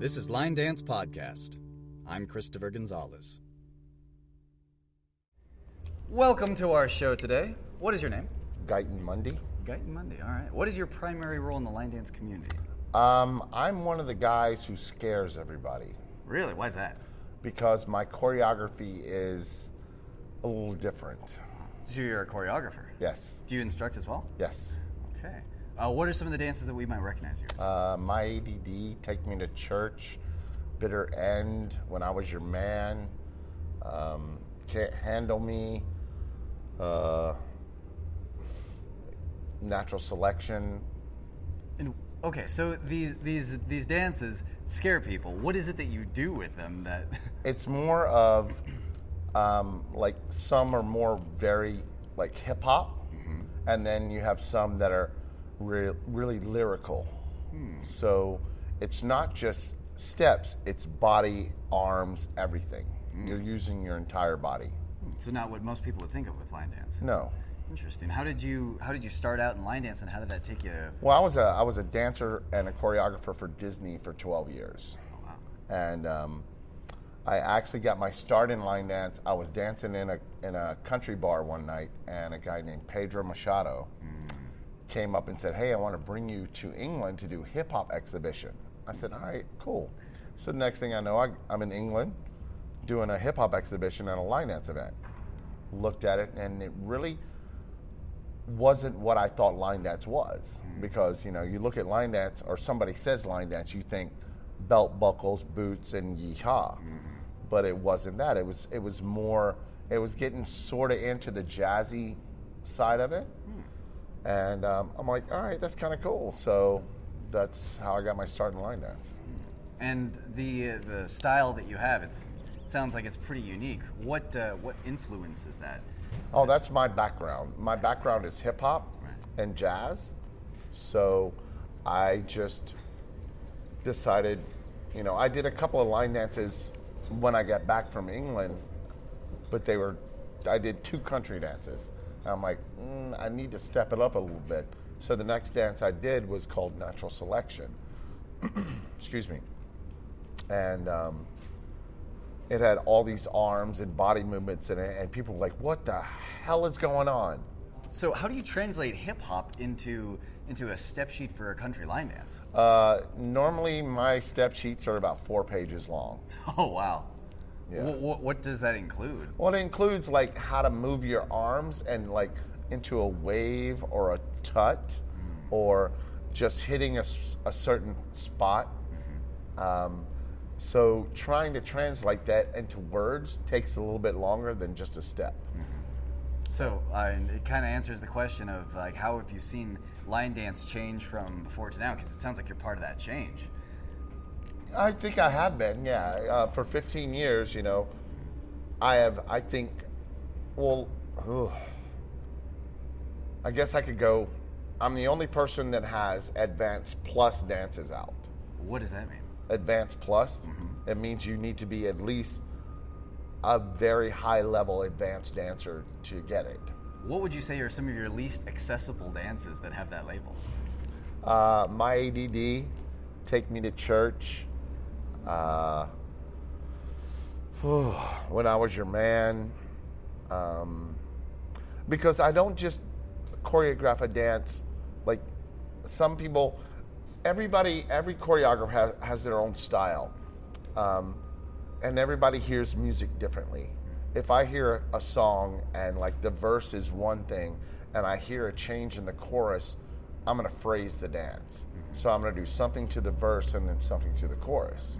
This is Line Dance Podcast. I'm Christopher Gonzalez. Welcome to our show today. What is your name? Guyton Mundy. Guyton Mundy. All right. What is your primary role in the line dance community? Um, I'm one of the guys who scares everybody Really? Why is that? because my choreography is a little different. So you're a choreographer. Yes, Do you instruct as well? yes. Okay. Uh, what are some of the dances that we might recognize you? Uh, my ADD, Take Me to Church, Bitter End, When I Was Your Man, um, Can't Handle Me, uh, Natural Selection. And, okay, so these these these dances scare people. What is it that you do with them that? It's more of um, like some are more very like hip hop, and then you have some that are re- really lyrical. So it's not just steps; it's body, arms, everything. You're using your entire body. so not what most people would think of with line dance. No. Interesting. How did you how did you start out in line dance, and how did that take you? Well, I was a I was a dancer and a choreographer for Disney for 12 years. Oh, wow. and um, I actually got my start in line dance. I was dancing in a in a country bar one night, and a guy named Pedro Machado came up and said, "Hey, I want to bring you to England to do hip hop exhibition." I said, "All right, cool." So the next thing I know, I, I'm in England doing a hip hop exhibition at a line dance event. Looked at it, and it really wasn't what I thought line dance was. Hmm. Because, you know, you look at line dance or somebody says line dance, you think belt buckles, boots, and yeehaw. Mm-hmm. But it wasn't that. It was it was more it was getting sort of into the jazzy side of it. And um, I'm like, all right, that's kind of cool. So that's how I got my start in line dance. And the the style that you have, it sounds like it's pretty unique. What uh, what influences that? Oh, that's my background. My background is hip hop and jazz. So I just decided, you know, I did a couple of line dances when I got back from England, but they were, I did two country dances. I'm like, mm, I need to step it up a little bit. So the next dance I did was called Natural Selection. Excuse me. And um, it had all these arms and body movements in it, and people were like, "What the hell is going on?" So how do you translate hip hop into into a step sheet for a country line dance? Uh, normally, my step sheets are about four pages long. Oh wow. Yeah. What, what, what does that include? Well, it includes like how to move your arms and like into a wave or a tut, or just hitting a certain spot. Um, so trying to translate that into words takes a little bit longer than just a step. So uh, it kind of answers the question of like how have you seen line dance change from before to now? Because it sounds like you're part of that change. I think I have been, yeah. Uh, for 15 years, you know, I have, I think, well, ugh. I guess I could go, I'm the only person that has Advanced Plus dances out. What does that mean? Advanced Plus, it means you need to be at least a very high level advanced dancer to get it. What would you say are some of your least accessible dances that have that label? Uh, my ADD, Take Me to Church, uh, When I Was Your Man. Um, because I don't just choreograph a dance like some people, everybody, every choreographer has, has their own style. Um, and everybody hears music differently. If I hear a song and like the verse is one thing and I hear a change in the chorus, I'm going to phrase the dance. So I'm going to do something to the verse and then something to the chorus.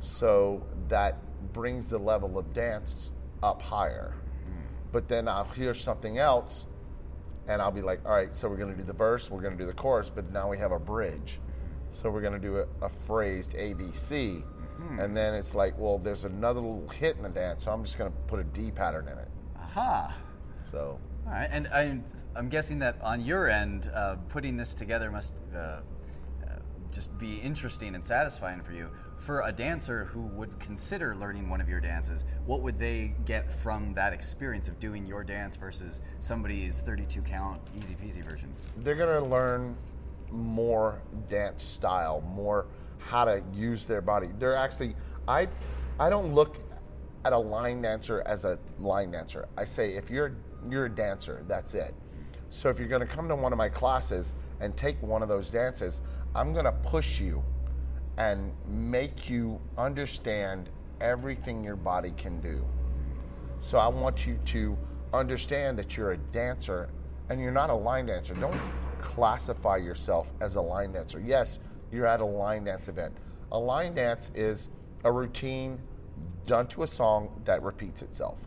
So that brings the level of dance up higher. But then I'll hear something else and I'll be like, all right, so we're going to do the verse, we're going to do the chorus, but now we have a bridge. So we're going to do a, a phrased ABC. And then it's like, well, there's another little hit in the dance, so I'm just going to put a D pattern in it. Aha. So All right, and I'm, I'm guessing that on your end, uh, putting this together must uh, uh, just be interesting and satisfying for you. For a dancer who would consider learning one of your dances, what would they get from that experience of doing your dance versus somebody's 32 count easy peasy version? they're going to learn more dance style, more how to use their body. They're actually I I don't look at a line dancer as a line dancer. I say if you're you're a dancer, that's it. So if you're going to come to one of my classes and take one of those dances, I'm going to push you and make you understand everything your body can do. So I want you to understand that you're a dancer and you're not a line dancer. Don't classify yourself as a line dancer. Yes, you're at a line dance event. A line dance is a routine done to a song that repeats itself.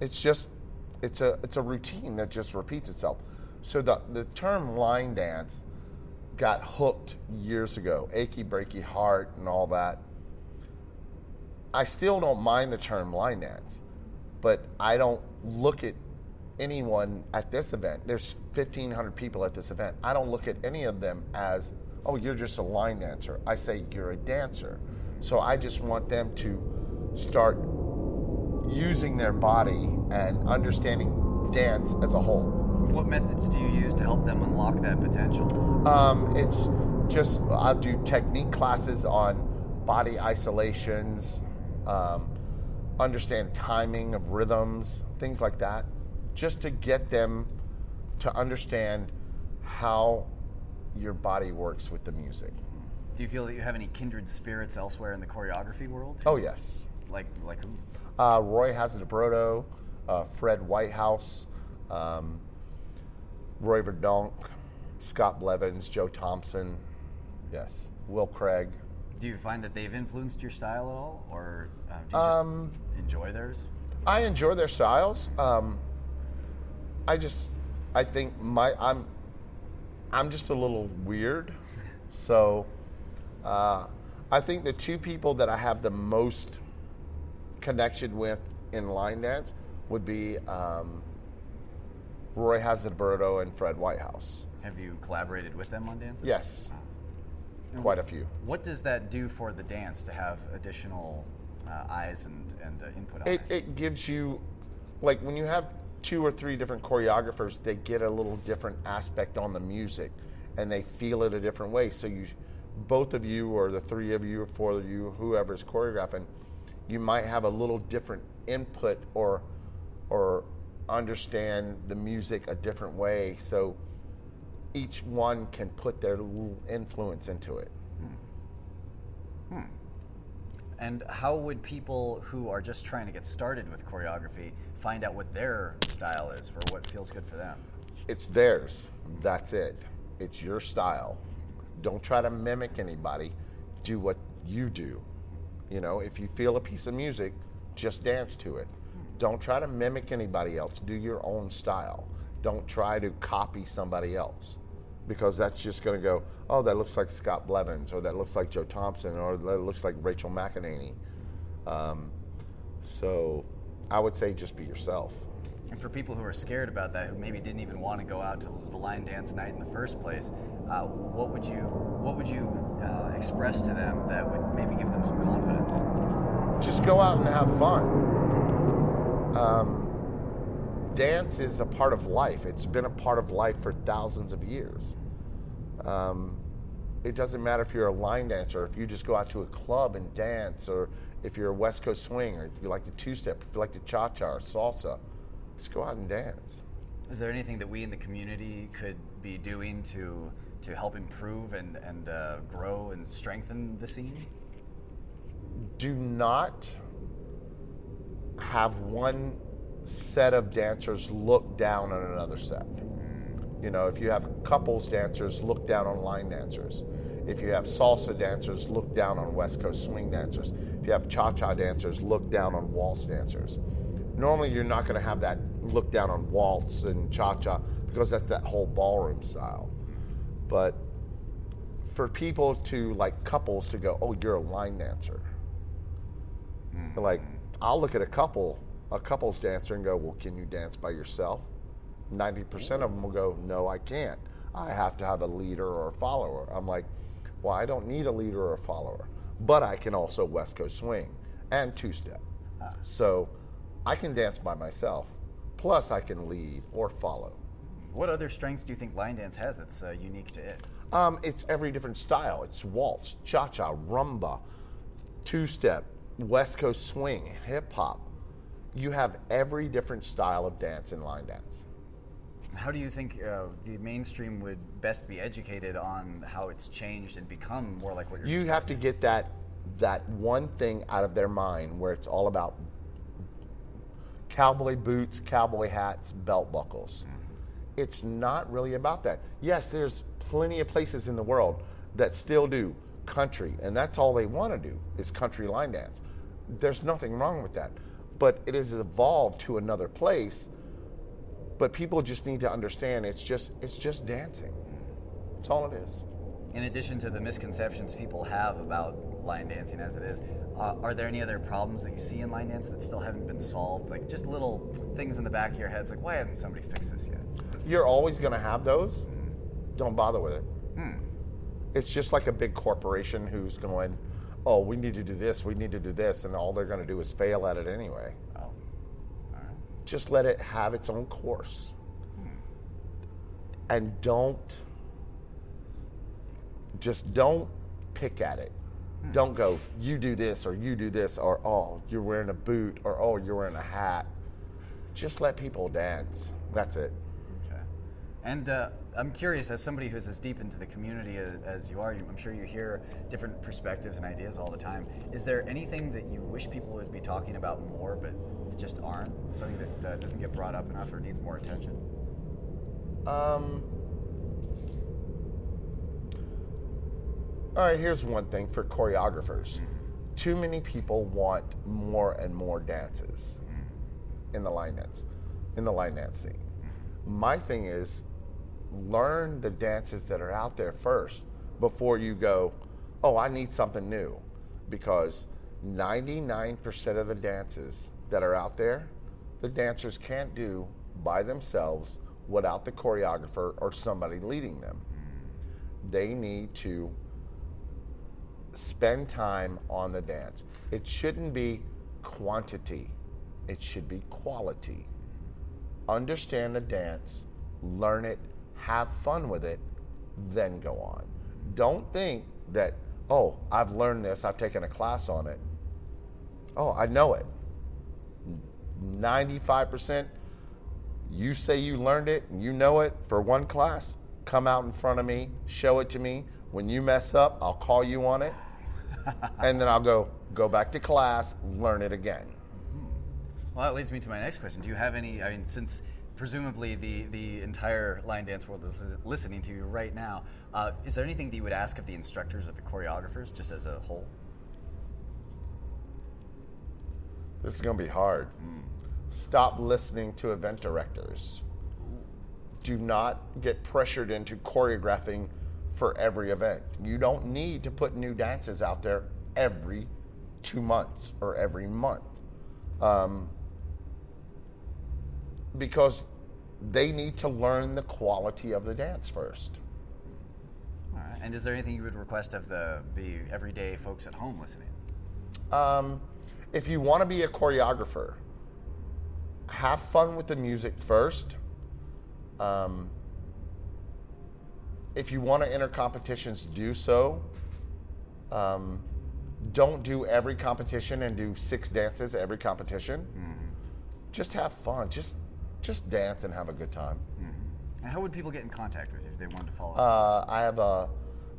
It's just it's a it's a routine that just repeats itself. So the the term line dance got hooked years ago, achy breaky heart and all that. I still don't mind the term line dance, but I don't look at anyone at this event. There's 1,500 people at this event. I don't look at any of them as, oh, you're just a line dancer. I say you're a dancer. So I just want them to start using their body and understanding dance as a whole. What methods do you use to help them unlock that potential? Um, it's just I'll do technique classes on body isolations, um, understand timing of rhythms, things like that, just to get them to understand how your body works with the music. Do you feel that you have any kindred spirits elsewhere in the choreography world? Oh yes, Like like who? uh, Roy Hadisubroto, uh, Fred Whitehouse, um, Roy Verdonk, Scott Blevins, Joe Thompson, yes, Will Craig. Do you find that they've influenced your style at all, or uh, do you Um, just enjoy theirs? I enjoy their styles. Um, I just, I think my I'm, I'm just a little weird, so uh, I think the two people that I have the most connection with in line dance would be um, Roy Hadisubroto and Fred Whitehouse. Have you collaborated with them on dances? Yes, And quite a few. What does that do for the dance to have additional uh, eyes and, and uh, input on It, it? it gives you, like, when you have two or three different choreographers, they get a little different aspect on the music and they feel it a different way. So, you, both of you, or the three of you, or four of you, whoever's choreographing, you might have a little different input or, or understand the music a different way. So, each one can put their little influence into it. Hmm. And how would people who are just trying to get started with choreography find out what their style is for what feels good for them? it's theirs. That's it. It's your style. Don't try to mimic anybody. Do what you do. You know, if you feel a piece of music, just dance to it. Don't try to mimic anybody else. Do your own style. Don't try to copy somebody else because that's just going to go, oh, that looks like Scott Blevins, or that looks like Joe Thompson, or that looks like Rachel McEnaney. Um, so I would say just be yourself. And for people who are scared about that, who maybe didn't even want to go out to the line dance night in the first place, uh, what would you what would you uh, express to them that would maybe give them some confidence? just go out and have fun. Um, dance is a part of life. It's been a part of life for thousands of years. Um, it doesn't matter if you're a line dancer, if you just go out to a club and dance, or if you're a West Coast swing, or if you like the two step, if you like the cha cha or salsa, just go out and dance. Is there anything that we in the community could be doing to to help improve and and uh, grow and strengthen the scene? do not have one set of dancers look down on another set. You know, if you have couples dancers, look down on line dancers. If you have salsa dancers, look down on West Coast swing dancers. If you have cha cha dancers, look down on waltz dancers. Normally, you're not going to have that look down on waltz and cha cha because that's that whole ballroom style. But for people to like couples to go, oh, you're a line dancer. Like, I'll look at a couple, a couples dancer, and go, well, can you dance by yourself? 90% of them will go, no, I can't. I have to have a leader or a follower. I'm like, well, I don't need a leader or a follower, but I can also West Coast swing and two step. So I can dance by myself, plus I can lead or follow. What other strengths do you think line dance has that's uh, unique to it? Um, it's every different style. It's waltz, cha cha, rumba, two step, West Coast swing, hip hop. You have every different style of dance in line dance. How do you think uh, the mainstream would best be educated on how it's changed and become more like what you're You have to get that that one thing out of their mind where it's all about cowboy boots, cowboy hats, belt buckles. It's not really about that. Yes, there's plenty of places in the world that still do country, and that's all they want to do is country line dance. There's nothing wrong with that. But it has evolved to another place. But people just need to understand it's just it's just dancing. That's all it is. In addition to the misconceptions people have about line dancing as it is, uh, are there any other problems that you see in line dance that still haven't been solved? Like just little things in the back of your heads, like why hasn't somebody fixed this yet? You're always going to have those. Don't bother with it. Hmm. It's just like a big corporation who's going, oh, we need to do this, we need to do this, and all they're going to do is fail at it anyway. Oh, all right. Just let it have its own course. Hmm. And don't, just don't pick at it. Hmm. Don't go, you do this, or you do this, or oh, you're wearing a boot, or oh, you're wearing a hat. Just let people dance. That's it. And uh, I'm curious, as somebody who's as deep into the community as, as you are, you, I'm sure you hear different perspectives and ideas all the time. Is there anything that you wish people would be talking about more, but just aren't? Something that uh, doesn't get brought up enough or needs more attention? Um, all right, here's one thing for choreographers. Too many people want more and more dances in the line dance, in the line dance scene. My thing is learn the dances that are out there first before you go, oh, I need something new. Because 99% of the dances that are out there, the dancers can't do by themselves without the choreographer or somebody leading them. They need to spend time on the dance. It shouldn't be quantity, it should be quality. Understand the dance, learn it, have fun with it, then go on. Don't think that, oh, I've learned this, I've taken a class on it. Oh, I know it. 95%, you say you learned it and you know it for one class, come out in front of me, show it to me. When you mess up, I'll call you on it. and then I'll go, go back to class, learn it again. Well, that leads me to my next question. Do you have any? I mean, since presumably the the entire line dance world is listening to you right now, uh, is there anything that you would ask of the instructors or the choreographers, just as a whole? This is going to be hard. Stop listening to event directors. Do not get pressured into choreographing for every event. You don't need to put new dances out there every two months or every month. Um, because they need to learn the quality of the dance first. All right. And is there anything you would request of the the everyday folks at home listening? Um, if you want to be a choreographer, have fun with the music first. Um, if you want to enter competitions, do so. Um, don't do every competition and do six dances every competition. Just have fun. Just just dance and have a good time. And how would people get in contact with you if they wanted to follow? Uh, I have a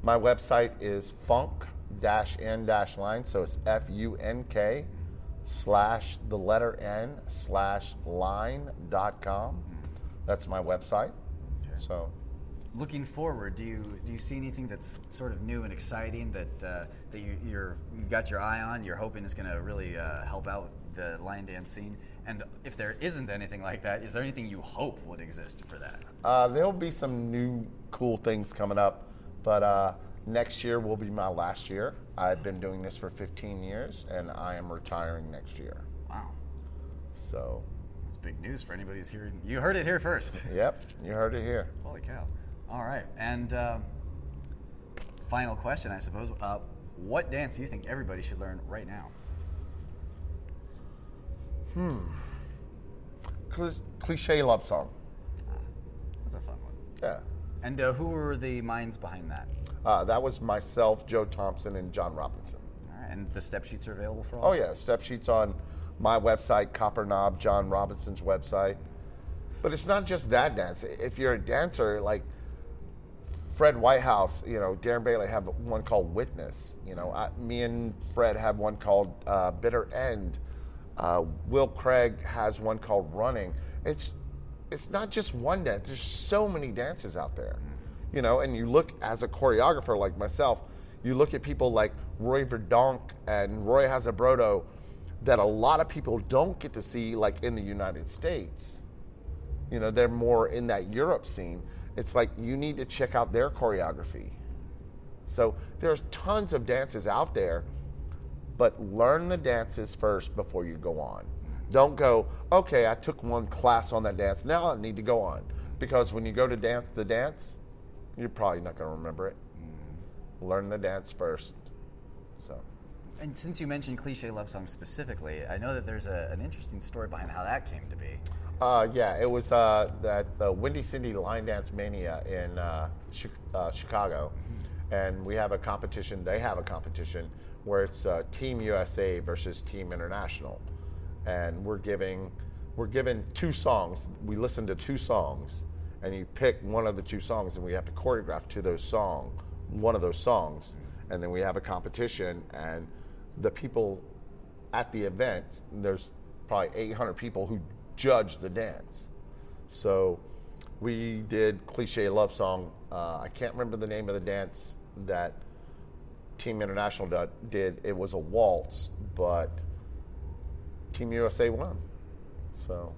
my website is funk dash n dash line, so it's F U N K slash the letter N slash line dot com. That's my website. So Looking forward, do you do you see anything that's sort of new and exciting that uh, that you, you're you've got your eye on? You're hoping is going to really uh, help out the line dance scene. And if there isn't anything like that, is there anything you hope would exist for that? uh, there'll be some new cool things coming up, but uh, next year will be my last year. I've been doing this for 15 years, and I am retiring next year. Wow, So, that's big news for anybody who's hearing. You heard it here first. yep, you heard it here. Holy cow! All right, and um, final question, I suppose. Uh, what dance do you think everybody should learn right now? Clis- cliche love song. That's a fun one. Yeah. And uh, who were the minds behind that? Uh, that was myself, Joe Thompson, and John Robinson. All right. And the step sheets are available for all. Oh yeah, step sheets on my website, Copperknob, John Robinson's website. But it's not just that dance. If you're a dancer, like Fred Whitehouse, you know, Darren Bailey have one called Witness. You know, I, me and Fred have one called uh, Bitter End. Uh, Will Craig has one called Running. It's it's not just one dance. There's so many dances out there, you know. And you look as a choreographer like myself, you look at people like Roy Verdonk and Roy Hadisubroto that a lot of people don't get to see, like in the United States. You know, they're more in that Europe scene. It's like you need to check out their choreography. So there's tons of dances out there, but learn the dances first before you go on. Don't go, okay, I took one class on that dance. Now I need to go on. Because when you go to dance the dance, you're probably not going to remember it. Learn the dance first. So. And since you mentioned cliche love songs specifically, I know that there's a, an interesting story behind how that came to be. Uh, yeah, it was uh, that the Windy City Line Dance Mania in uh, uh, Chicago, and we have a competition. They have a competition where it's uh, Team USA versus Team International, and we're giving we're given two songs. We listen to two songs, and you pick one of the two songs, and we have to choreograph to those song one of those songs, and then we have a competition, and the people at the event, there's probably 800 people who judge the dance. So we did cliche love song. Uh, I can't remember the name of the dance that Team International did. It was a waltz, but Team USA won. So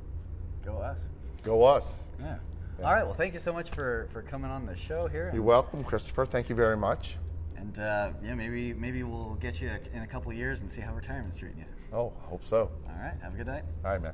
Go us. go us. Yeah. All right. Well, thank you so much for, for coming on the show here. You're welcome, Christopher. Thank you very much. And uh, yeah, maybe maybe we'll get you in a couple years and see how retirement's treating you. Oh, I hope so. All right. Have a good night. All right, man.